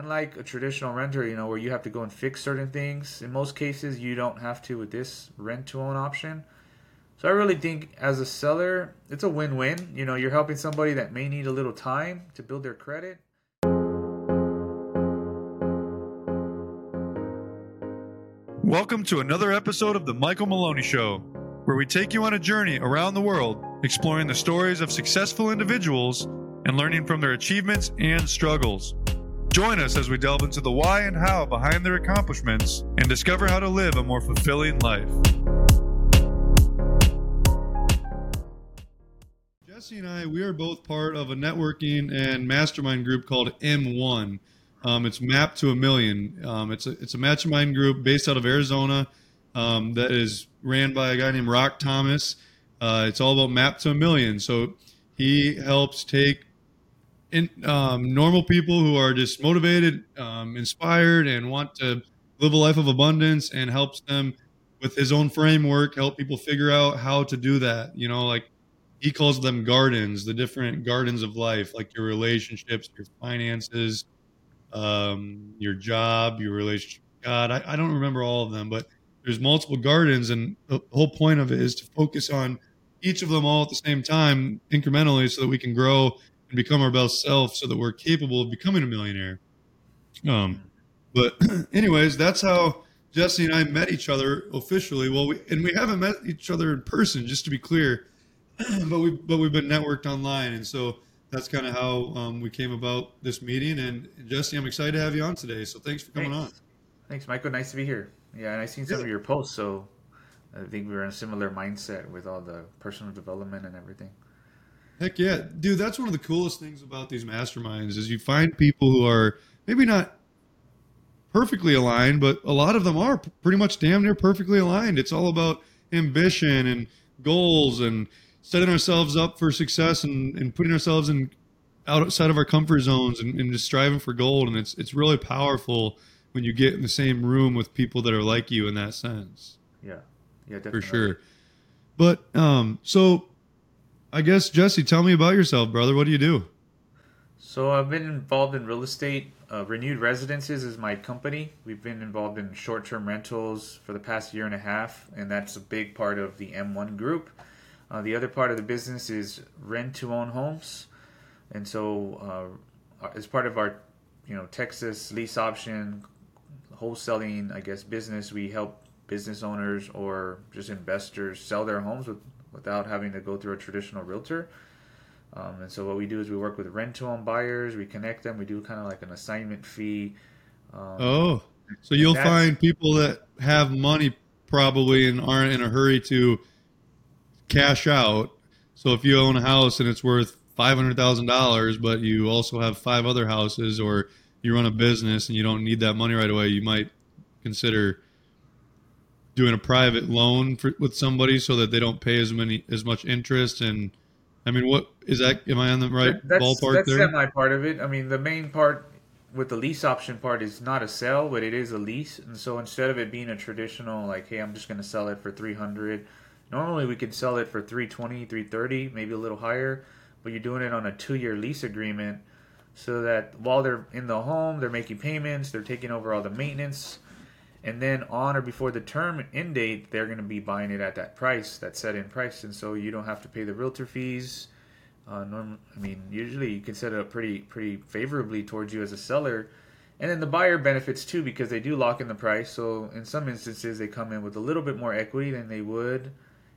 unlike a traditional renter, you know, where you have to go and fix certain things, in most cases you don't have to with this rent to own option. So I really think as a seller, it's a win-win. You know, you're helping somebody that may need a little time to build their credit. Welcome to another episode of The Michael Maloney Show, where we take you on a journey around the world, exploring the stories of successful individuals and learning from their achievements and struggles. Join us as we delve into the why and how behind their accomplishments and discover how to live a more fulfilling life. Jesse and I, we are both part of a networking and mastermind group called M1. Um, it's Map to a Million. Um, it's a it's a mastermind group based out of Arizona um, that is ran by a guy named Rock Thomas. Uh, it's all about Map to a Million. So he helps take in, um, normal people who are just motivated, um, inspired, and want to live a life of abundance, and helps them with his own framework, help people figure out how to do that. You know, like he calls them gardens, the different gardens of life, like your relationships, your finances, um, your job, your relationship. God, I, I don't remember all of them, but there's multiple gardens, and the whole point of it is to focus on each of them all at the same time, incrementally, so that we can grow and become our best self, so that we're capable of becoming a millionaire. Um, but anyways, that's how Jesse and I met each other officially. Well, we, and we haven't met each other in person, just to be clear, but we but we've been networked online, and so that's kind of how um, we came about this meeting. And Jesse, I'm excited to have you on today. So thanks for coming Thanks. on. Thanks, Michael. Nice to be here. Yeah, and I seen some Yeah. of your posts, so I think we were in a similar mindset with all the personal development and everything. Heck yeah, dude! That's one of the coolest things about these masterminds is you find people who are maybe not perfectly aligned, but a lot of them are pretty much damn near perfectly aligned. It's all about ambition and goals and setting ourselves up for success and, and putting ourselves in outside of our comfort zones and, and just striving for gold. And it's it's really powerful when you get in the same room with people that are like you in that sense Yeah, yeah, for sure. But um, so I guess Jesse, tell me about yourself, brother. What do you do? So I've been involved in real estate. Uh, Renewed Residences is my company. We've been involved in short-term rentals for the past year and a half, and that's a big part of the M1 group. Uh, the other part of the business is rent-to-own homes, and so uh, as part of our, you know, Texas lease option wholesaling, I guess, business, we help business owners or just investors sell their homes with, without having to go through a traditional realtor. Um, and so what we do is we work with rent-to-own buyers. We connect them. We do kind of like an assignment fee. Um, Oh, so you'll find people that have money probably and aren't in a hurry to cash out. So if you own a house and it's worth five hundred thousand dollars, but you also have five other houses, or you run a business and you don't need that money right away, you might consider doing a private loan for, with somebody so that they don't pay as many as much interest. And I mean, what is that? Am I on the right that's, ballpark that's there? semi part of it. I mean, the main part with the lease option part is not a sale, but it is a lease. And so instead of it being a traditional like, hey, I'm just going to sell it for 300, normally we can sell it for 320, 330, maybe a little higher, but you're doing it on a 2-year lease agreement so that while they're in the home, they're making payments, they're taking over all the maintenance, and then on or before the term end date, they're going to be buying it at that price, that set in price, and so you don't have to pay the realtor fees. Uh, norm, I mean, usually you can set it up pretty pretty favorably towards you as a seller, and then the buyer benefits too because they do lock in the price. So in some instances, they come in with a little bit more equity than they would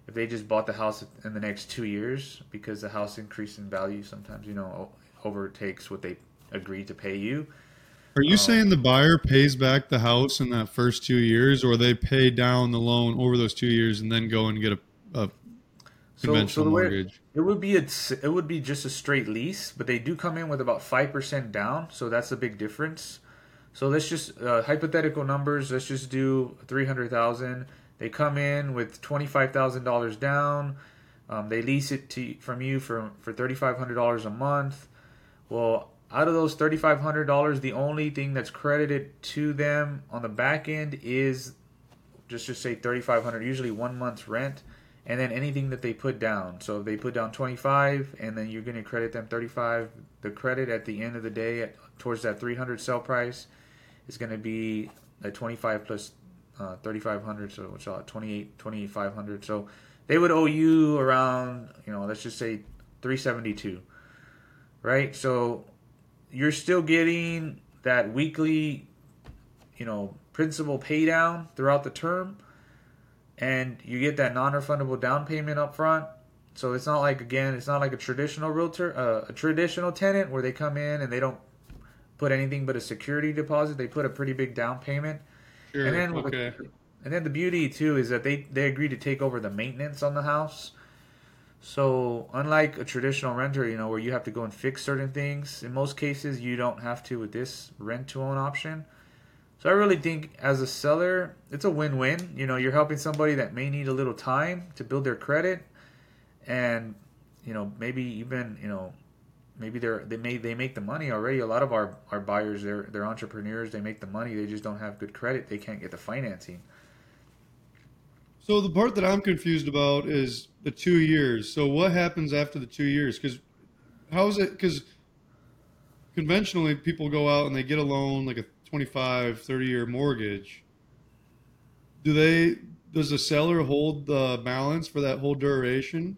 if they just bought the house in the next two years because the house increase in value. Sometimes you know overtakes what they agreed to pay you. Are you Um, saying the buyer pays back the house in that first two years, or they pay down the loan over those two years and then go and get a, a conventional the way- mortgage? It would be a, it would be just a straight lease, but they do come in with about five percent down, so that's a big difference. So let's just uh, hypothetical numbers. Let's just do three hundred thousand. They come in with twenty five thousand dollars down. Um, they lease it to from you for for thirty five hundred dollars a month. Well, out of those thirty five hundred dollars, the only thing that's credited to them on the back end is just just say thirty five hundred. Usually one month's rent, and then anything that they put down. So they put down 25 and then you're going to credit them 35, the credit at the end of the day at, towards that 300 sell price is going to be at 25 plus uh, 3500 so which is 28 2500 so they would owe you around you know let's just say 372 right so you're still getting that weekly you know principal pay down throughout the term and you get that non-refundable down payment up front so it's not like again it's not like a traditional realtor uh, a traditional tenant where they come in and they don't put anything but a security deposit they put a pretty big down payment Sure. and then okay. and then the beauty too is that they they agree to take over the maintenance on the house. So unlike a traditional renter, you know, where you have to go and fix certain things, in most cases you don't have to with this rent to own option. So I really think as a seller, it's a win-win. You know, you're helping somebody that may need a little time to build their credit and you know, maybe even, you know, maybe they're they may they make the money already. A lot of our, our buyers they're they're entrepreneurs, they make the money, they just don't have good credit, they can't get the financing. So the part that I'm confused about is the two years. So what happens after the two years? Because how is it? Because conventionally, people go out and they get a loan, like a 25, 30 year mortgage. Do they? Does the seller hold the balance for that whole duration?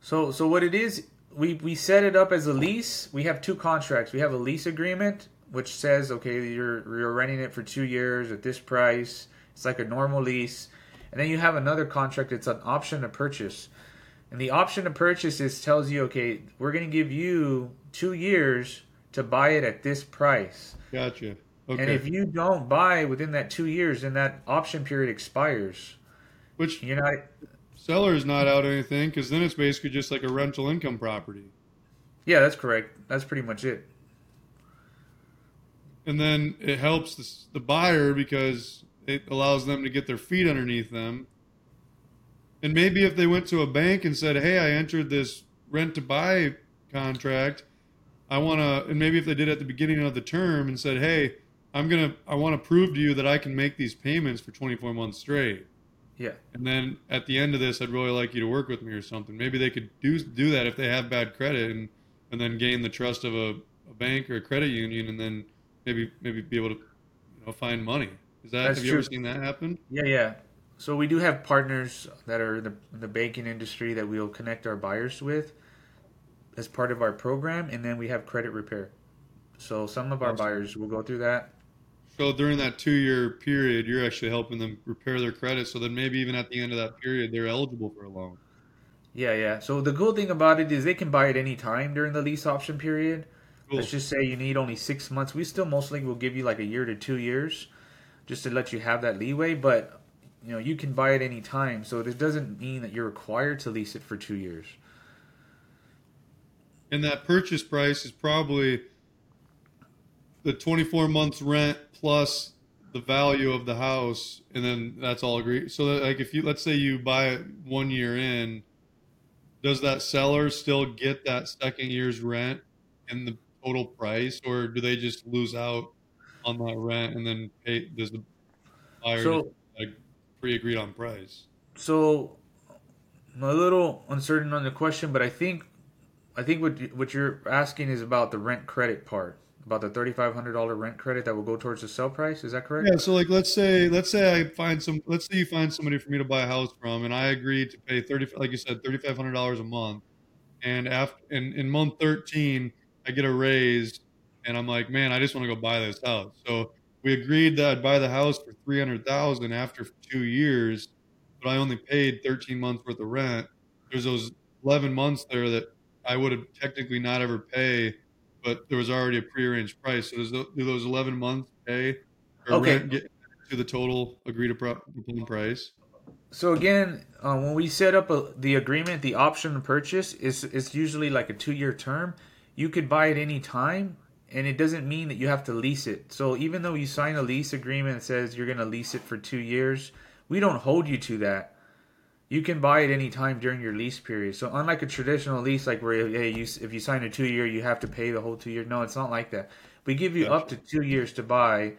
So so what it is, we we set it up as a lease. We have two contracts. We have a lease agreement which says okay, you're you're renting it for 2 years at this price. It's like a normal lease. And then you have another contract it's an option to purchase. And the option to purchase is tells you okay, we're going to give you 2 years to buy it at this price. Gotcha. Okay. And if you don't buy within that 2 years, then that option period expires. Which You're not seller is not out anything because then it's basically just like a rental income property. Yeah, that's correct. That's pretty much it. and then it helps the, the buyer because it allows them to get their feet underneath them. And maybe if they went to a bank and said, "Hey, I entered this rent to buy contract. I want to," and maybe if they did at the beginning of the term and said, "Hey, I'm gonna, I want to prove to you that I can make these payments for 24 months straight." Yeah. And then at the end of this, I'd really like you to work with me or something. Maybe they could do do that if they have bad credit and and then gain the trust of a, a bank or a credit union, and then maybe maybe be able to you know find money. Is that That's have you ever true. seen that happen? Yeah, yeah. So we do have partners that are in the, in the banking industry that we'll connect our buyers with as part of our program, and then we have credit repair. So some of our Awesome. buyers will go through that. So during that two year period, you're actually helping them repair their credit, so that maybe even at the end of that period, they're eligible for a loan. Yeah, yeah. So the cool thing about it is they can buy it any time during the lease option period. Cool. Let's just say you need only six months. We still mostly will give you like a year to two years, just to let you have that leeway. But you know you can buy it any time, so it doesn't mean that you're required to lease it for two years. And that purchase price is probably the 24 months rent plus the value of the house, and then that's all agreed. So, that, like, if you let's say you buy it one year in, does that seller still get that second year's rent in the total price, or do they just lose out on that rent and then pay? Does the buyer So- like pre-agreed on price? So I'm a little uncertain on the question, but I think I think what you- what you're asking is about the rent credit part, about the thirty five hundred dollar rent credit that will go towards the sell price. Is that correct? Yeah, so like let's say let's say I find some let's say you find somebody for me to buy a house from and I agree to pay thirty like you said thirty five hundred dollars a month, and after in, in month thirteen I get a raise and I'm like man I just want to go buy this house so we agreed that I'd buy the house for three hundred thousand after two years, but I only paid thirteen months worth of rent. There's those eleven months there that I would have technically not ever pay, but there was already a prearranged price. So does tho- do those eleven months pay or Okay. rent get to the total agreed upon price? So again, uh, when we set up a, the agreement, the option to purchase is it's usually like a two year term. You could buy it any time, and it doesn't mean that you have to lease it. So even though you sign a lease agreement that says you're going to lease it for two years, we don't hold you to that. You can buy it any time during your lease period. So unlike a traditional lease, like where hey, you if you sign a two year, you have to pay the whole two years. No, it's not like that. We give you up to two years to buy,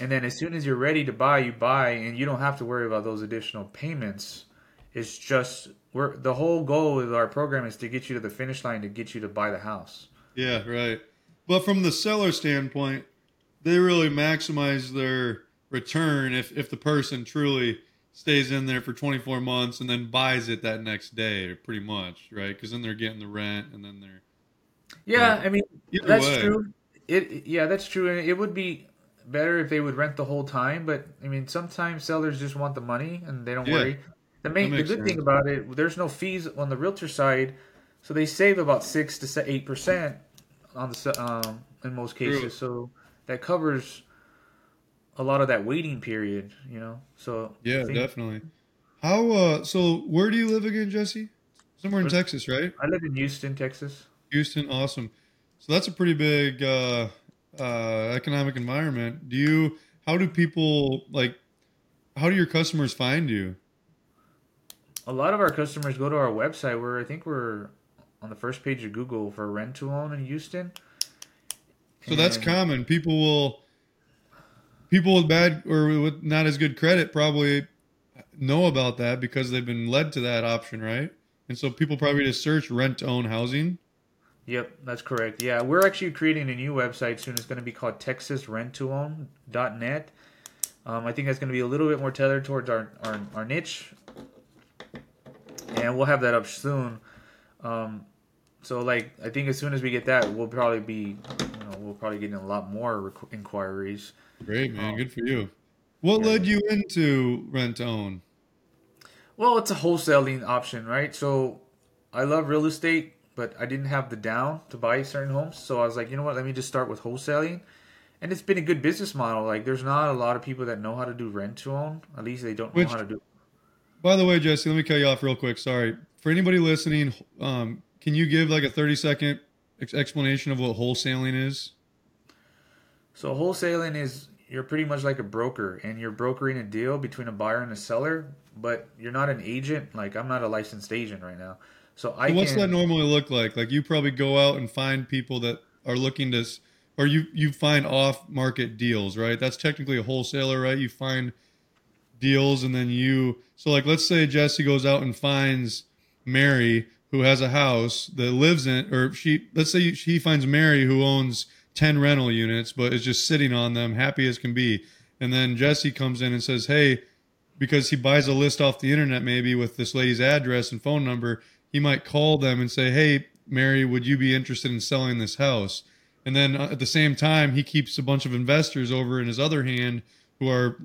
and then as soon as you're ready to buy, you buy, and you don't have to worry about those additional payments. It's just we're the whole goal of our program is to get you to the finish line to get you to buy the house. Yeah, right. But from the seller standpoint, they really maximize their return if if the person truly stays in there for 24 months and then buys it that next day, pretty much, right? Because then they're getting the rent and then they're Yeah, I mean that's way. true. It yeah, that's true, and it would be better if they would rent the whole time. But I mean, sometimes sellers just want the money and they don't Yeah. worry. The main, the good thing about it, there's no fees on the realtor side, so they save about six to eight percent on the um, in most cases. True. So that covers a lot of that waiting period. You know, so yeah, think- definitely. How uh so where do you live again, Jesse? Somewhere in Texas, right? I live in Houston, Texas. Houston, awesome. So that's a pretty big uh, uh, economic environment. Do you? How do people like? How do your customers find you? A lot of our customers go to our website where I think we're on the first page of Google for rent to own in Houston. So that's common. People will. People with bad or with not as good credit probably know about that because they've been led to that option, right? And so people probably just search rent to own housing. Yep, that's correct. Yeah, we're actually creating a new website soon. It's going to be called TexasRentToOwn.net. Um, I think that's going to be a little bit more tailored towards our, our, our niche, and we'll have that up soon. Um, so, like, I think as soon as we get that, we'll probably be, you know, we'll probably get in a lot more requ- inquiries. Great, man. Oh. Good for you. What Yeah. led you into rent own? Well, it's a wholesaling option, right? So I love real estate, but I didn't have the down to buy certain homes. So I was like, you know what? Let me just start with wholesaling. And it's been a good business model. Like, there's not a lot of people that know how to do rent to own. At least they don't Which- know how to do. By the way, Jesse, let me cut you off real quick. Sorry. For anybody listening, um, can you give like a 30 second ex- explanation of what wholesaling is? So wholesaling is you're pretty much like a broker, and you're brokering a deal between a buyer and a seller. But you're not an agent. Like I'm not a licensed agent right now. So I So what's can, that normally look like? Like you probably go out and find people that are looking to, or you you find off market deals, right? That's technically a wholesaler, right? You find deals and then you. So like, let's say Jesse goes out and finds Mary who has a house that lives in, or she. Let's say she finds Mary who owns ten rental units, but is just sitting on them, happy as can be. And then Jesse comes in and says, "Hey." because he buys a list off the internet maybe with this lady's address and phone number he might call them and say hey mary would you be interested in selling this house and then uh, at the same time he keeps a bunch of investors over in his other hand who are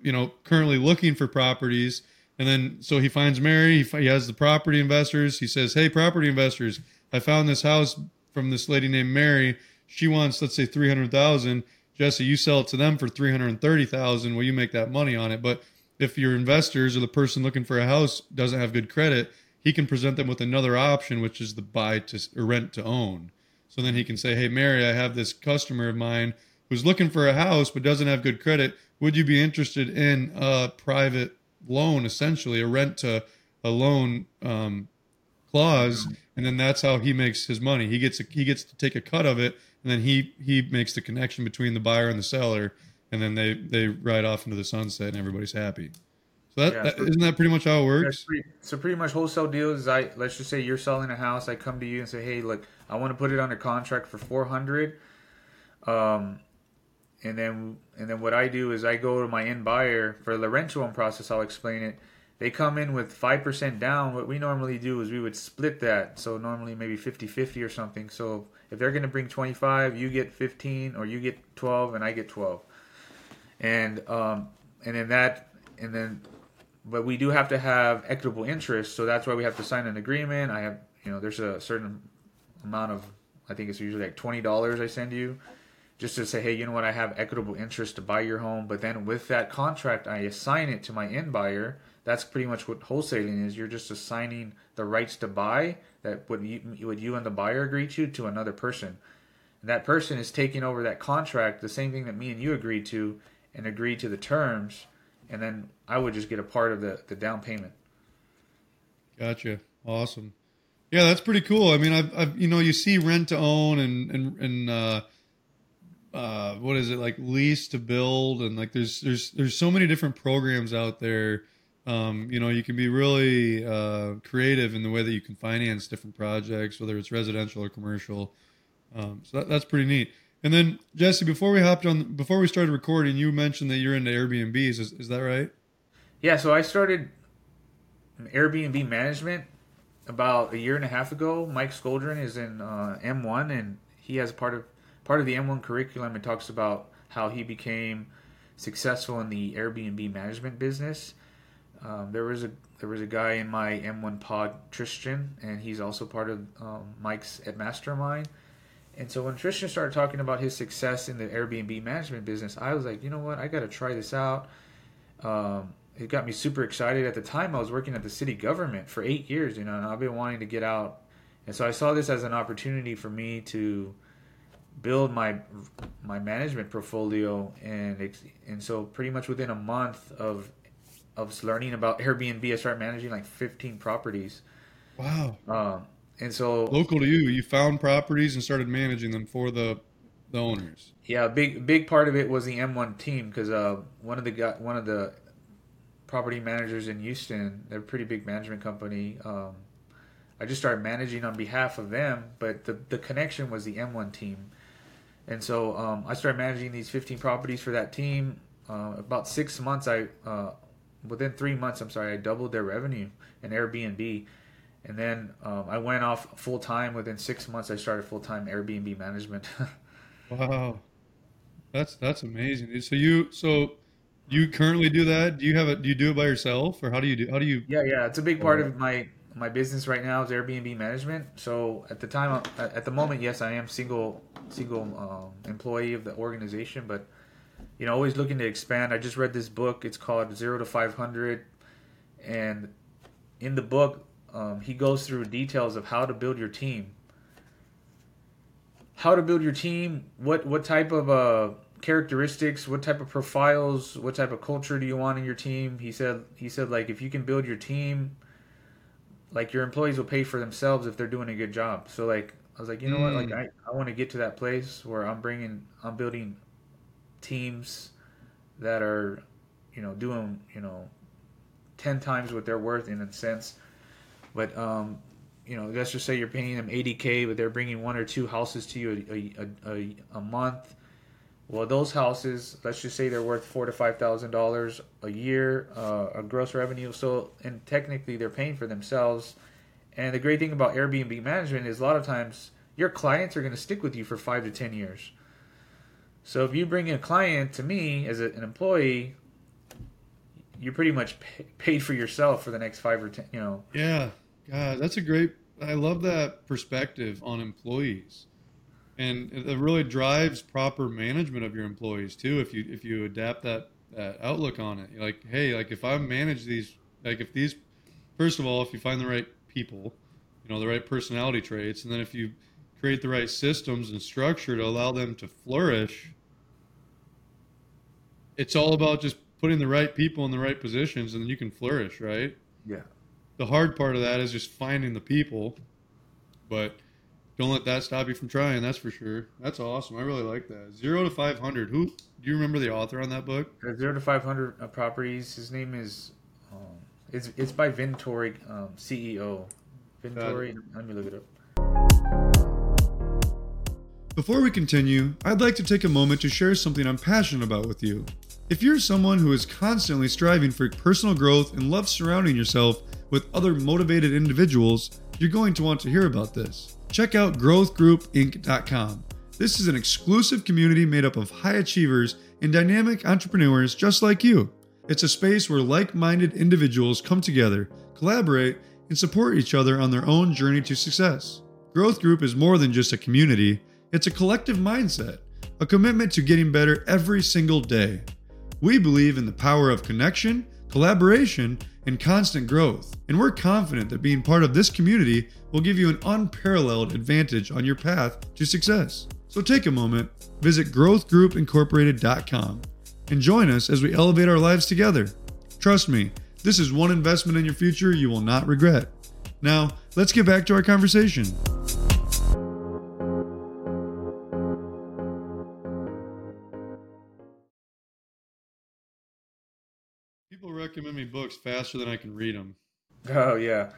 you know currently looking for properties and then so he finds mary he, he has the property investors. He says hey property investors i found this house from this lady named mary. She wants let's say 300000 jesse you sell it to them for 330000 well you make that money on it. But if your investors or the person looking for a house doesn't have good credit, he can present them with another option, which is the buy to or rent to own. So then he can say, "Hey, Mary, I have this customer of mine who's looking for a house but doesn't have good credit. Would you be interested in a private loan, essentially a rent to a loan um, clause?" And then that's how he makes his money. He gets a, he gets to take a cut of it, and then he he makes the connection between the buyer and the seller, and then they they ride off into the sunset, and everybody's happy. So that, Yeah, that so- isn't that pretty much how it works? pretty, so pretty much wholesale deals. I let's just say you're selling a house. I come to you and say, hey, look, I want to put it under contract for four hundred. Um, and then and then what I do is I go to my end buyer for the rent to own process. I'll explain it. They come in with five percent down. What we normally do is we would split that. So normally maybe 50-50 or something. So if they're going to bring twenty five, you get fifteen, or you get twelve, and I get twelve. And um, and then that and then but we do have to have equitable interest so that's why we have to sign an agreement i have you know there's a certain amount of i think it's usually like $20 i send you just to say hey you know what i have equitable interest to buy your home but then with that contract i assign it to my end buyer that's pretty much what wholesaling is you're just assigning the rights to buy that what you, what you and the buyer agree to to another person and that person is taking over that contract the same thing that me and you agreed to and agreed to the terms and then I would just get a part of the, the down payment. Gotcha. Awesome. Yeah, that's pretty cool. I mean, I've, I've you know, you see rent to own and and and uh, uh, what is it like lease to build and like there's there's there's so many different programs out there Um, you know, you can be really uh, creative in the way that you can finance different projects, whether it's residential or commercial. Um, so that, that's pretty neat. And then Jesse, before we hopped on, before we started recording, you mentioned that you're into Airbnbs. Is, is that right? Yeah. So I started Airbnb management about a year and a half ago. Mike Skoldren is in uh, M1, and he has part of part of the M1 curriculum. It talks about how he became successful in the Airbnb management business. Um, there was a there was a guy in my M1 pod, Tristan, and he's also part of um, Mike's at Mastermind and so when Tristan started talking about his success in the Airbnb management business, I was like, you know what, I got to try this out. Um, it got me super excited. At the time, I was working at the city government for eight years, you know, and I've been wanting to get out. And so I saw this as an opportunity for me to build my my management portfolio, and and so pretty much within a month of of learning about Airbnb, I started managing like 15 properties. Wow. Um, and so local to you, you found properties and started managing them for the the owners. Yeah, big big part of it was the M1 team because uh, one of the one of the property managers in Houston, they're a pretty big management company. Um, I just started managing on behalf of them, but the the connection was the M1 team, and so um, I started managing these 15 properties for that team. Uh, about six months, I uh, within three months, I'm sorry, I doubled their revenue in Airbnb and then um, I went off full time. Within six months, I started full time Airbnb management. wow, that's that's amazing. So you so you currently do that? Do you have it? Do you do it by yourself, or how do you do? How do you? Yeah, yeah, it's a big part of my my business right now is Airbnb management. So at the time, at the moment, yes, I am single single um, employee of the organization, but you know, always looking to expand. I just read this book. It's called Zero to Five Hundred, and in the book, um, he goes through details of how to build your team, how to build your team, what what type of uh, characteristics, what type of profiles, what type of culture do you want in your team. He said he said like if you can build your team, like your employees will pay for themselves if they're doing a good job. So like I was like, you know mm. what, like mm. I, I want to get to that place where I'm bringing I'm building teams that are you know doing you know 10 times what they're worth in a sense but um, you know, let's just say you're paying them 80k, but they're bringing one or two houses to you a, a, a, a month. Well, those houses, let's just say they're worth four to five thousand dollars a year, uh, a gross revenue. So, and technically, they're paying for themselves. And the great thing about Airbnb management is a lot of times your clients are going to stick with you for five to ten years. So, if you bring a client to me as a, an employee, you're pretty much pay, paid for yourself for the next five or ten. You know. Yeah. God, that's a great. I love that perspective on employees, and it really drives proper management of your employees too. If you if you adapt that that outlook on it, You're like, hey, like if I manage these, like if these, first of all, if you find the right people, you know, the right personality traits, and then if you create the right systems and structure to allow them to flourish, it's all about just putting the right people in the right positions, and you can flourish, right? Yeah the hard part of that is just finding the people. But don't let that stop you from trying. That's for sure. That's awesome. I really like that. Zero to five hundred. Who do you remember the author on that book? Zero to five hundred uh, properties. His name is. Um, it's it's by Vintory um, CEO. Vintory. Let me look it up. Before we continue, I'd like to take a moment to share something I'm passionate about with you. If you're someone who is constantly striving for personal growth and loves surrounding yourself with other motivated individuals, you're going to want to hear about this. Check out growthgroupinc.com. This is an exclusive community made up of high achievers and dynamic entrepreneurs just like you. It's a space where like minded individuals come together, collaborate, and support each other on their own journey to success. Growth Group is more than just a community, it's a collective mindset, a commitment to getting better every single day. We believe in the power of connection, collaboration, and constant growth. And we're confident that being part of this community will give you an unparalleled advantage on your path to success. So take a moment, visit growthgroupincorporated.com, and join us as we elevate our lives together. Trust me, this is one investment in your future you will not regret. Now, let's get back to our conversation. People recommend me books faster than I can read them. Oh yeah,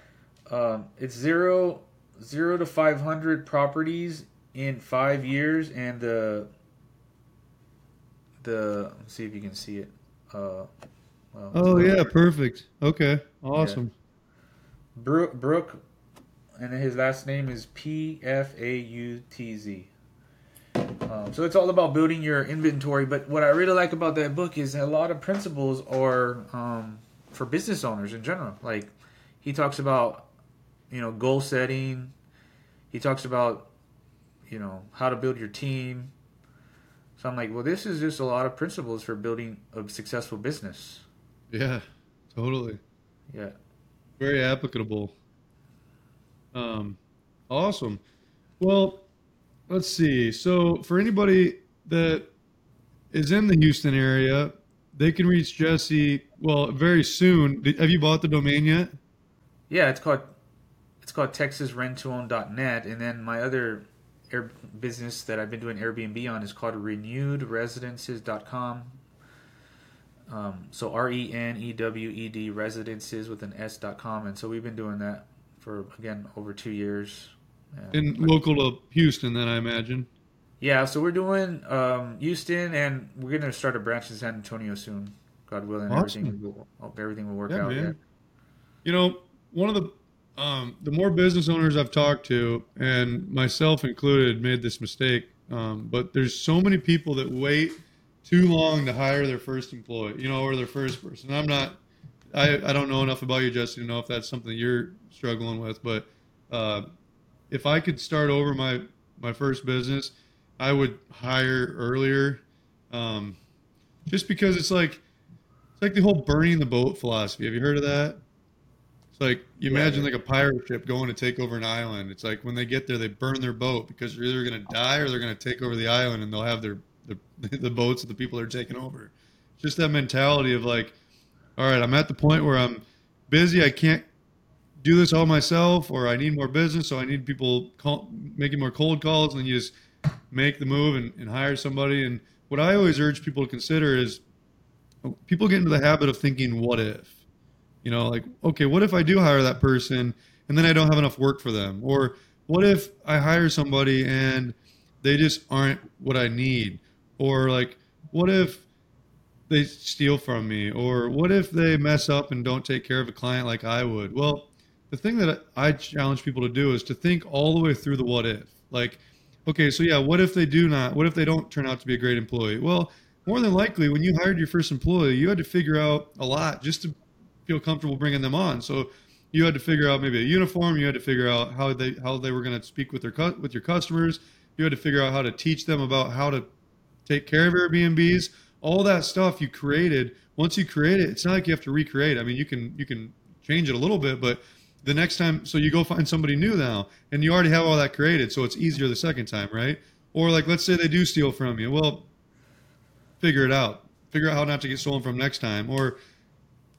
um, it's zero zero to five hundred properties in five years, and the the let's see if you can see it. Uh, well, Oh yeah, perfect. Okay, awesome. Brooke, Brooke, and his last name is P F A U T Z. Um, so it's all about building your inventory. But what I really like about that book is a lot of principles are um, for business owners in general. Like he talks about, you know, goal setting. He talks about, you know, how to build your team. So I'm like, well, this is just a lot of principles for building a successful business. Yeah, totally. Yeah. Very applicable. Um, awesome. Well, let's see. So for anybody that is in the Houston area, they can reach Jesse. Well, very soon. Have you bought the domain yet? Yeah, it's called it's called TexasRentToOwn.net, and then my other air business that I've been doing Airbnb on is called RenewedResidences.com. Um, so R E N E W E D Residences with an S dot com, and so we've been doing that for again over two years. And- In local to Houston, then I imagine. yeah, so we're doing um, Houston, and we're gonna start a branch in San Antonio soon, God willing. Awesome. Everything will hope everything will work Yeah, out. Yeah. You know, one of the um, the more business owners I've talked to, and myself included, made this mistake. Um, but there's so many people that wait too long to hire their first employee, you know, or their first person. I'm not, I, I don't know enough about you, Jesse, to know if that's something you're struggling with. But uh, if I could start over my my first business, I would hire earlier, um, just because it's like it's like the whole burning the boat philosophy. Have you heard of that? It's like you Yeah, imagine yeah. like a pirate ship going to take over an island. It's like when they get there, they burn their boat because they're either going to die or they're going to take over the island, and they'll have their the, the boats of the people they're taking over. It's just that mentality of like, all right, I'm at the point where I'm busy. I can't do this all myself, or I need more business, so I need people call, making more cold calls, and you just make the move and, and hire somebody. And what I always urge people to consider is people get into the habit of thinking, what if? You know, like, okay, what if I do hire that person and then I don't have enough work for them? Or what if I hire somebody and they just aren't what I need? Or like, what if they steal from me? Or what if they mess up and don't take care of a client like I would? Well, the thing that I challenge people to do is to think all the way through the what if. Like, okay, so yeah, what if they do not? What if they don't turn out to be a great employee? Well, more than likely, when you hired your first employee, you had to figure out a lot just to feel comfortable bringing them on. So you had to figure out maybe a uniform. You had to figure out how they how they were going to speak with their with your customers. You had to figure out how to teach them about how to take care of Airbnbs. All that stuff you created. Once you create it, it's not like you have to recreate. I mean, you can you can change it a little bit, but the next time, so you go find somebody new now, and you already have all that created, so it's easier the second time, right? Or like, let's say they do steal from you. Well, figure it out. Figure out how not to get stolen from next time. Or,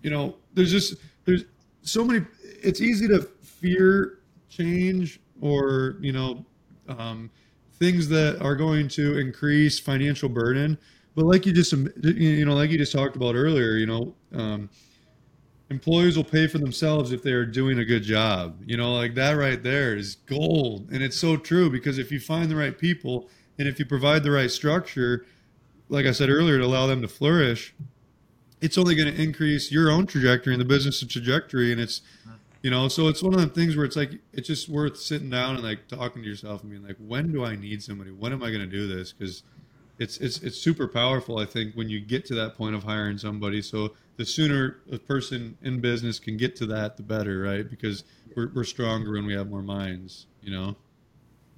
you know, there's just there's so many. It's easy to fear change or you know um, things that are going to increase financial burden. But like you just you know like you just talked about earlier, you know. Um, employees will pay for themselves if they are doing a good job. You know, like that right there is gold. And it's so true because if you find the right people and if you provide the right structure, like I said earlier, to allow them to flourish, it's only going to increase your own trajectory and the business trajectory. And it's, you know, so it's one of the things where it's like, it's just worth sitting down and like talking to yourself and being like, when do I need somebody? When am I going to do this? Because it's, it's, it's super powerful, I think, when you get to that point of hiring somebody. So the sooner a person in business can get to that, the better, right? Because we're, we're stronger when we have more minds, you know?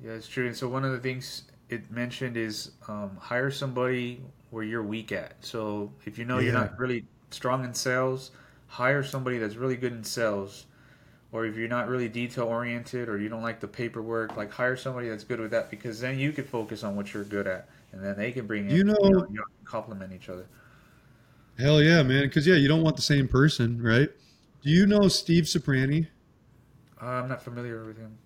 Yeah, it's true. And so one of the things it mentioned is um, hire somebody where you're weak at. So if you know you're not really strong in sales, hire somebody that's really good in sales. Or if you're not really detail oriented or you don't like the paperwork, like hire somebody that's good with that because then you can focus on what you're good at, and then they can bring in. You know- you know complement each other. Hell yeah, man. Because, yeah, you don't want the same person, right? Do you know Steve Soprani? Uh, I'm not familiar with him.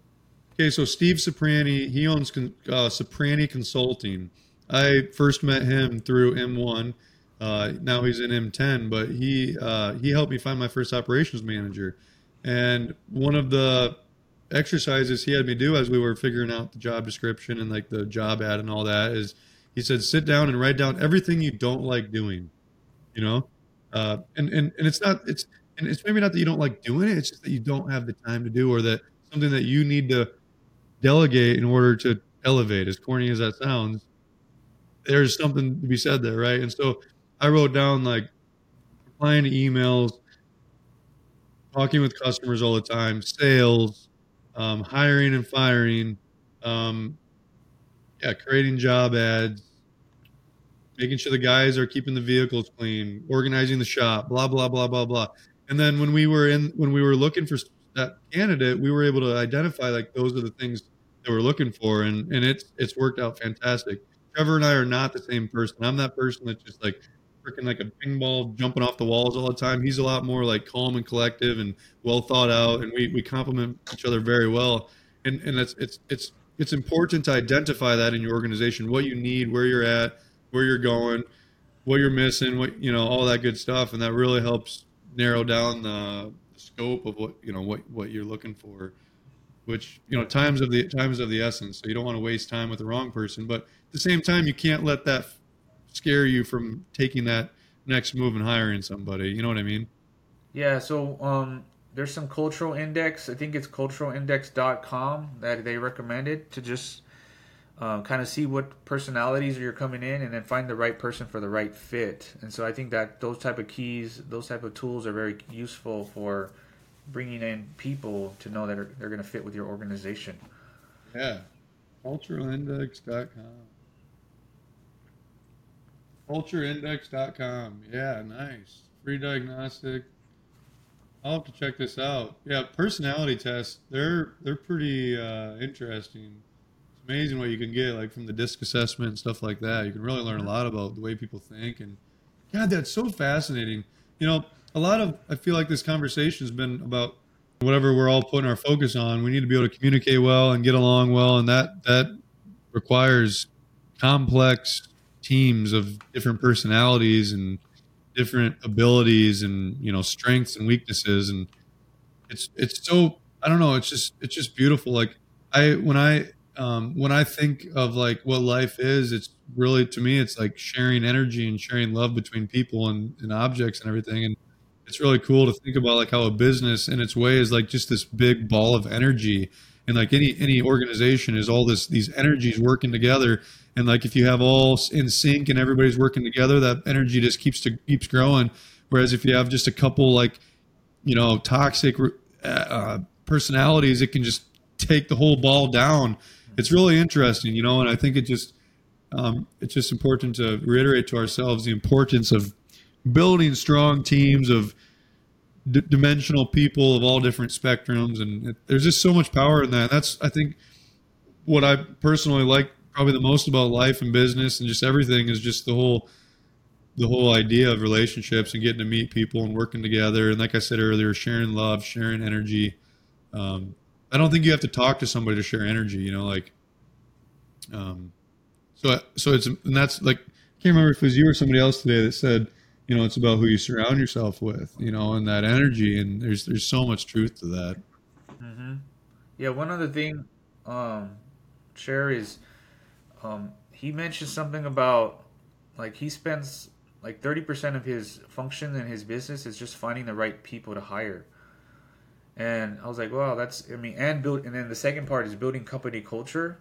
Okay, so Steve Soprani, he owns uh, Soprani Consulting. I first met him through M1. Uh, now he's in M10, but he uh, he helped me find my first operations manager. And one of the exercises he had me do as we were figuring out the job description and like the job ad and all that is he said sit down and write down everything you don't like doing you know? Uh, and, and and it's not it's and it's maybe not that you don't like doing it it's just that you don't have the time to do or that something that you need to delegate in order to elevate as corny as that sounds there's something to be said there right? And so i wrote down like replying to emails talking with customers all the time sales um, hiring and firing, um, yeah, creating job ads, making sure the guys are keeping the vehicles clean, organizing the shop, blah blah blah blah blah. And then when we were in when we were looking for that candidate, we were able to identify like those are the things that we're looking for, and and it's it's worked out fantastic. Trevor and I are not the same person. I'm that person that's just like freaking like a ping ball jumping off the walls all the time. He's a lot more like calm and collective and well thought out, and we, we complement each other very well. And and that's it's it's it's important to identify that in your organization, what you need, where you're at, where you're going, what you're missing, what you know, all that good stuff, and that really helps narrow down the scope of what you know what what you're looking for. Which you know, times of the times of the essence. So you don't want to waste time with the wrong person, but at the same time, you can't let that scare you from taking that next move and hiring somebody. You know what I mean? Yeah. So um, there's some cultural index. I think it's culturalindex.com that they recommended to just uh, kind of see what personalities are you're coming in and then find the right person for the right fit. And so I think that those type of keys, those type of tools are very useful for bringing in people to know that are, they're going to fit with your organization. Yeah. Culturalindex.com. Cultureindex.com. Yeah, nice. Free diagnostic. I'll have to check this out. Yeah, personality tests. They're they're pretty uh, interesting. Amazing what you can get like from the disc assessment and stuff like that. You can really learn a lot about the way people think and God, that's so fascinating. You know, a lot of I feel like this conversation has been about whatever we're all putting our focus on. We need to be able to communicate well and get along well, and that that requires complex teams of different personalities and different abilities and you know strengths and weaknesses and it's it's so I don't know it's just it's just beautiful like I when I um, when I think of like what life is it's really to me it's like sharing energy and sharing love between people and, and objects and everything and it's really cool to think about like how a business in its way is like just this big ball of energy. And like any any organization is all this these energies working together and like if you have all in sync and everybody's working together that energy just keeps to keeps growing. Whereas if you have just a couple like you know toxic uh, personalities it can just take the whole ball down it's really interesting you know and i think it just um, it's just important to reiterate to ourselves the importance of building strong teams of d- dimensional people of all different spectrums, and it, there's just so much power in that. That's I think what I personally like probably the most about life and business and just everything is just the whole the whole idea of relationships and getting to meet people and working together. And like I said earlier, sharing love, sharing energy. Um, I don't think you have to talk to somebody to share energy. You know, like, um, so so it's and that's like I can't remember if it was you or somebody else today that said you know it's about who you surround yourself with you know and that energy and there's there's so much truth to that mm-hmm. yeah one other thing um share is um he mentioned something about like he spends like 30% of his function in his business is just finding the right people to hire and i was like wow that's i mean and build and then the second part is building company culture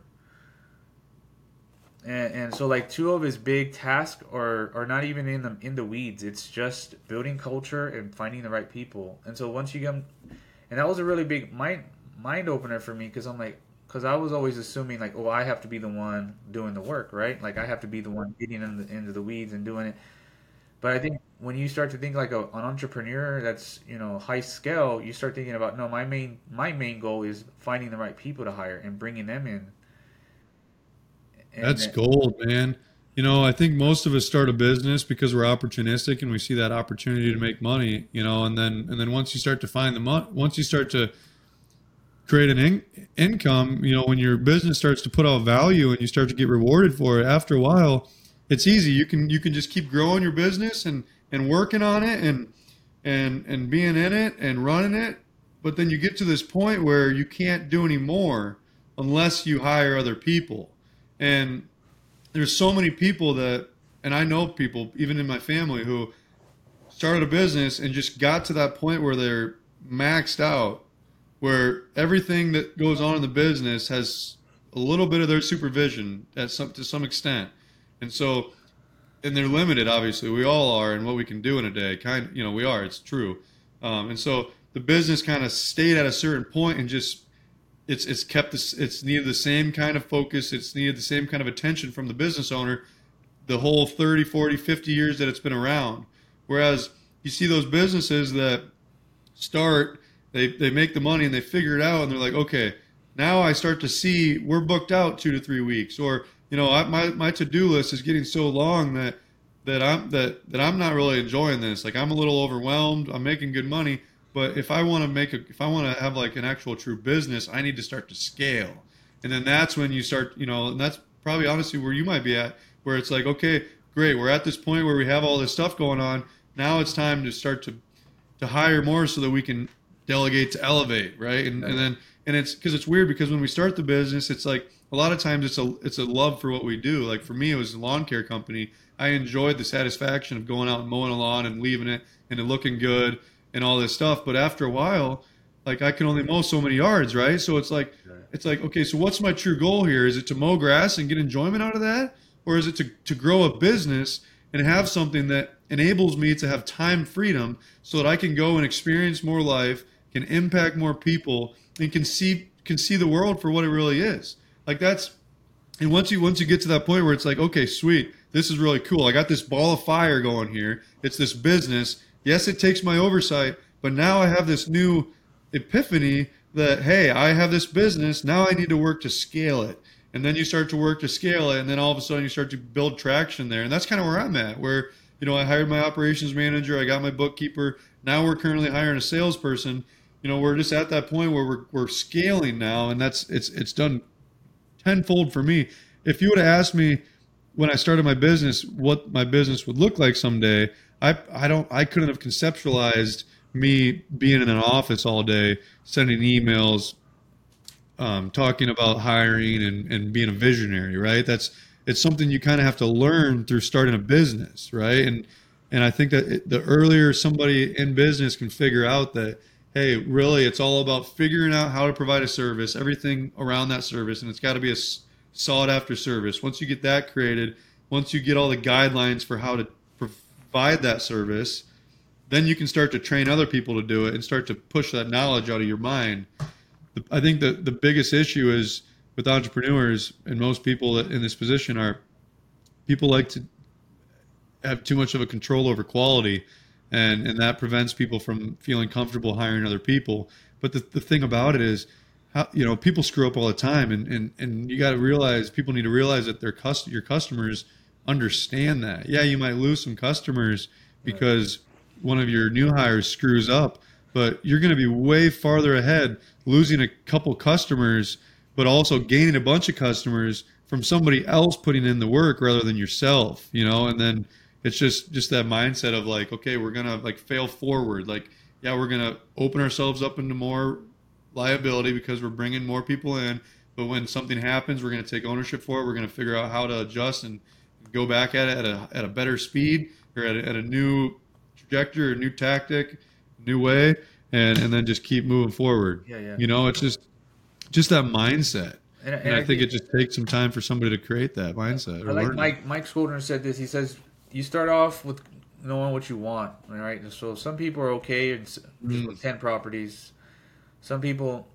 and, and so like two of his big tasks are are not even in the in the weeds. It's just building culture and finding the right people. And so once you get, and that was a really big mind mind opener for me because I'm like, because I was always assuming like, oh, I have to be the one doing the work, right? Like I have to be the one getting into the, into the weeds and doing it. But I think when you start to think like a, an entrepreneur that's you know high scale, you start thinking about no, my main my main goal is finding the right people to hire and bringing them in that's gold, man. You know, I think most of us start a business because we're opportunistic and we see that opportunity to make money. You know, and then and then once you start to find the money, once you start to create an in- income, you know, when your business starts to put out value and you start to get rewarded for it, after a while, it's easy. You can you can just keep growing your business and and working on it and and and being in it and running it. But then you get to this point where you can't do any more unless you hire other people. And there's so many people that and I know people even in my family who started a business and just got to that point where they're maxed out where everything that goes on in the business has a little bit of their supervision at some to some extent and so, and they're limited, obviously. We all are, and what we can do in a day. Kind, you know, we are. It's true. Um, and so the business kind of stayed at a certain point and just it's it's kept this it's needed the same kind of focus it's needed the same kind of attention from the business owner the whole 30 40 50 years that it's been around whereas you see those businesses that start they they make the money and they figure it out and they're like okay now i start to see we're booked out two to three weeks or you know, I, my my to do list is getting so long that that I'm that that I'm not really enjoying this. Like I'm a little overwhelmed. I'm making good money, but if I want to make a if I want to have like an actual true business, I need to start to scale. And then that's when you start, you know, and that's probably honestly where you might be at, where it's like, okay, great, we're at this point where we have all this stuff going on. Now it's time to start to to hire more so that we can delegate to elevate, right? And, and then and it's because it's weird because when we start the business, it's like a lot of times it's a it's a love for what we do. Like for me, it was a lawn care company. I enjoyed the satisfaction of going out and mowing a lawn and leaving it and it looking good and all this stuff. But after a while, like I can only mow so many yards, right? So it's like it's like okay, so what's my true goal here? Is it to mow grass and get enjoyment out of that, or is it to to grow a business and have something that enables me to have time freedom so that I can go and experience more life, can impact more people, and can see can see the world for what it really is. Like that's and once you once you get to that point where it's like, okay, sweet, this is really cool. I got this ball of fire going here. It's this business. Yes, it takes my oversight, but now I have this new epiphany that hey, I have this business. Now I need to work to scale it. And then you start to work to scale it, and then all of a sudden you start to build traction there. And that's kind of where I'm at. Where you know I hired my operations manager, I got my bookkeeper. Now we're currently hiring a salesperson. You know, we're just at that point where we're, we're scaling now, and that's it's it's done tenfold for me. If you would have asked me when I started my business what my business would look like someday, I I don't I couldn't have conceptualized me being in an office all day, sending emails, um, talking about hiring and, and being a visionary, right? That's it's something you kind of have to learn through starting a business, right? And and I think that it, the earlier somebody in business can figure out that hey, really, it's all about figuring out how to provide a service, everything around that service, and it's got to be a sought after service. Once you get that created, once you get all the guidelines for how to provide that service, then you can start to train other people to do it and start to push that knowledge out of your mind. I think the, the biggest issue is with entrepreneurs and most people in this position are people like to have too much of a control over quality and and that prevents people from feeling comfortable hiring other people. But the, the thing about it is, how, you know, people screw up all the time, and and and you got to realize people need to realize that their cust- your customers understand that. Yeah, you might lose some customers because one of your new hires screws up, but you're going to be way farther ahead losing a couple customers, but also gaining a bunch of customers from somebody else putting in the work rather than yourself. You know, and then it's just just that mindset of like okay we're gonna like fail forward. Like yeah we're gonna open ourselves up into more liability because we're bringing more people in but when something happens we're gonna take ownership for it. We're gonna figure out how to adjust and go back at it at a, at a better speed or at a, at a new trajectory or new tactic new way and and then just keep moving forward. Yeah yeah. You know it's just just that mindset. And, and, and I, I, think it just takes some time for somebody to create that mindset. I like Mike Mike Skolder said this. He says you start off with knowing what you want, right? So some people are okay mm. with ten properties. Some people,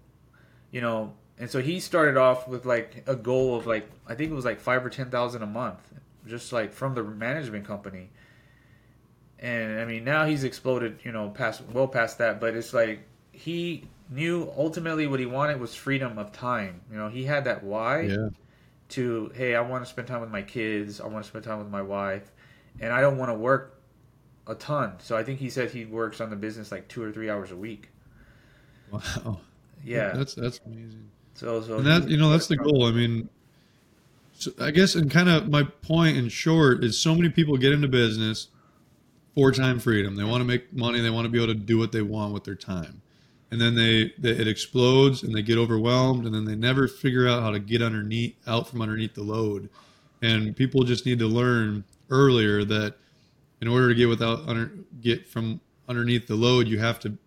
you know, and so he started off with like a goal of like I think it was like five or ten thousand a month, just like from the management company. And I mean, now he's exploded, you know, past well past that. But it's like he knew ultimately what he wanted was freedom of time. You know, he had that why. Yeah. To hey, I want to spend time with my kids. I want to spend time with my wife and I don't want to work a ton. So I think he said he works on the business like two or three hours a week. Wow. Yeah, that's that's amazing. So so and that you know that's the goal. I mean, so I guess, and kind of my point in short is so many people get into business for time freedom. They want to make money. They want to be able to do what they want with their time. And then they, they it explodes and they get overwhelmed and then they never figure out how to get underneath out from underneath the load. And people just need to learn earlier that in order to get without under, get from underneath the load, you have to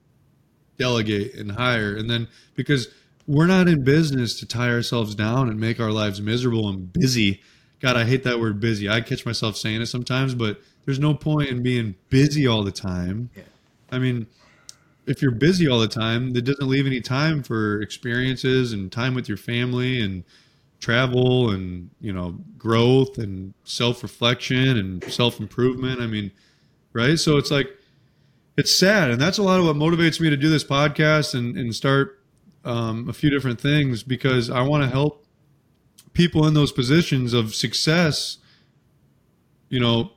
delegate and hire. And then because we're not in business to tie ourselves down and make our lives miserable and busy. God, I hate that word busy. I catch myself saying it sometimes, but there's no point in being busy all the time. Yeah. I mean, if you're busy all the time, that doesn't leave any time for experiences and time with your family and travel and, you know, growth and self-reflection and self-improvement. I mean, right? So it's like it's sad and that's a lot of what motivates me to do this podcast and, and start um, a few different things because I want to help people in those positions of success you know,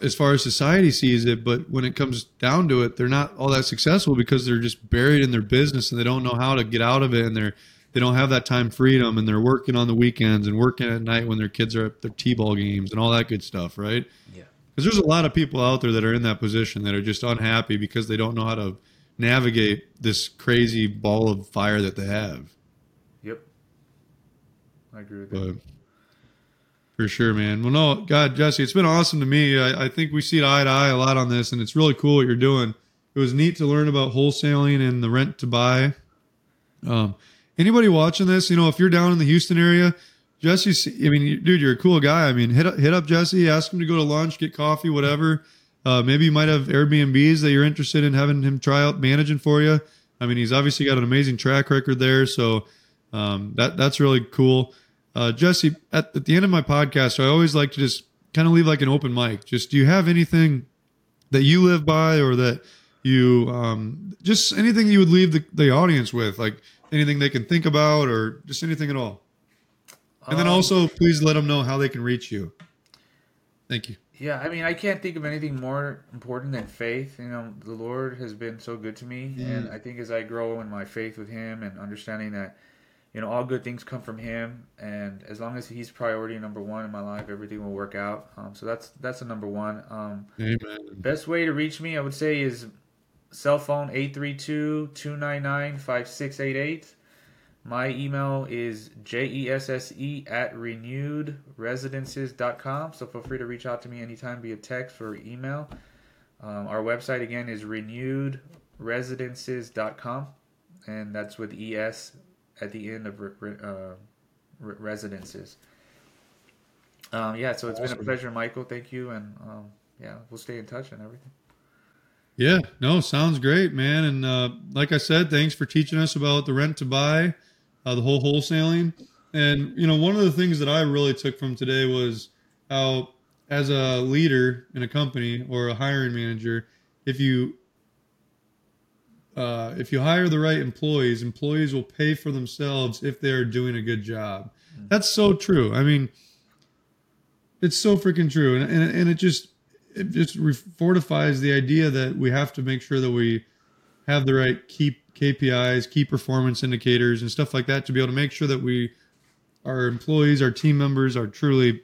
as far as society sees it, but when it comes down to it, they're not all that successful because they're just buried in their business and they don't know how to get out of it and they're they don't have that time freedom and they're working on the weekends and working at night when their kids are at their t-ball games and all that good stuff, right? Yeah. Because there's a lot of people out there that are in that position that are just unhappy because they don't know how to navigate this crazy ball of fire that they have. Yep. I agree with that. for sure, man. Well, no, God, Jesse, it's been awesome to me. I, I think we see eye to eye a lot on this, and it's really cool what you're doing. It was neat to learn about wholesaling and the rent to buy. Um, anybody watching this, you know, if you're down in the Houston area, Jesse, I mean, dude, you're a cool guy. I mean, hit up, hit up Jesse, ask him to go to lunch, get coffee, whatever. Uh, maybe you might have Airbnbs that you're interested in having him try out managing for you. I mean, he's obviously got an amazing track record there, so um, that that's really cool. Uh, Jesse, at, at the end of my podcast, I always like to just kind of leave like an open mic. Just do you have anything that you live by, or that you um, just anything you would leave the, the audience with, like anything they can think about, or just anything at all? And then Um, also, please let them know how they can reach you. Thank you. Yeah, I mean, I can't think of anything more important than faith. You know, the Lord has been so good to me, and I think as I grow in my faith with Him and understanding that, you know, all good things come from Him, and as long as He's priority number one in my life, everything will work out. Um, so that's that's the number one. Um, Amen. best way to reach me, I would say, is cell phone 832-299-5688. My email is jesse at renewedresidences.com. So feel free to reach out to me anytime via text or email. Um, our website again is renewedresidences.com, and that's with es at the end of re- re- uh, re- residences. Um, yeah, so it's been a pleasure, Michael. Thank you, and um, yeah, we'll stay in touch and everything. Yeah, no, sounds great, man. And uh, like I said, thanks for teaching us about the rent to buy, uh, the whole wholesaling. And you know, one of the things that I really took from today was how, as a leader in a company or a hiring manager, if you uh, if you hire the right employees, employees will pay for themselves if they are doing a good job. That's so true. I mean, it's so freaking true, and and, and it just it just fortifies the idea that we have to make sure that we have the right key KPIs, key performance indicators, and stuff like that to be able to make sure that we, our employees, our team members, are truly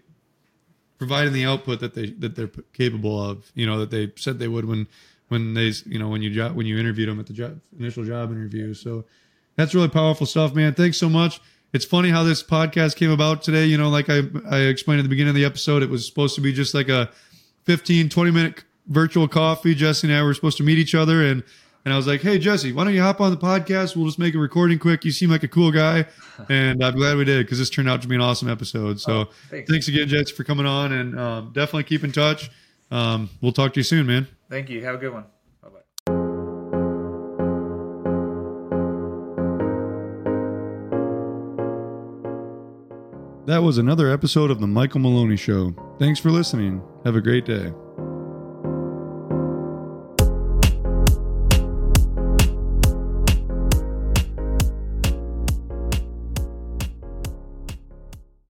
providing the output that they that they're capable of. You know that they said they would when when they you know when you when you interviewed them at the job, initial job interview. So that's really powerful stuff, man. Thanks so much. It's funny how this podcast came about today. You know, like I, I explained at the beginning of the episode, it was supposed to be just like a 15, 20 minute virtual coffee. Jesse and I were supposed to meet each other. And, and I was like, hey, Jesse, why don't you hop on the podcast? We'll just make a recording quick. You seem like a cool guy. And I'm glad we did because this turned out to be an awesome episode. So Oh, thanks. thanks again, Jesse, for coming on. And um, definitely keep in touch. Um, we'll talk to you soon, man. Thank you. Have a good one. That was another episode of The Michael Maloney Show. Thanks for listening. Have a great day.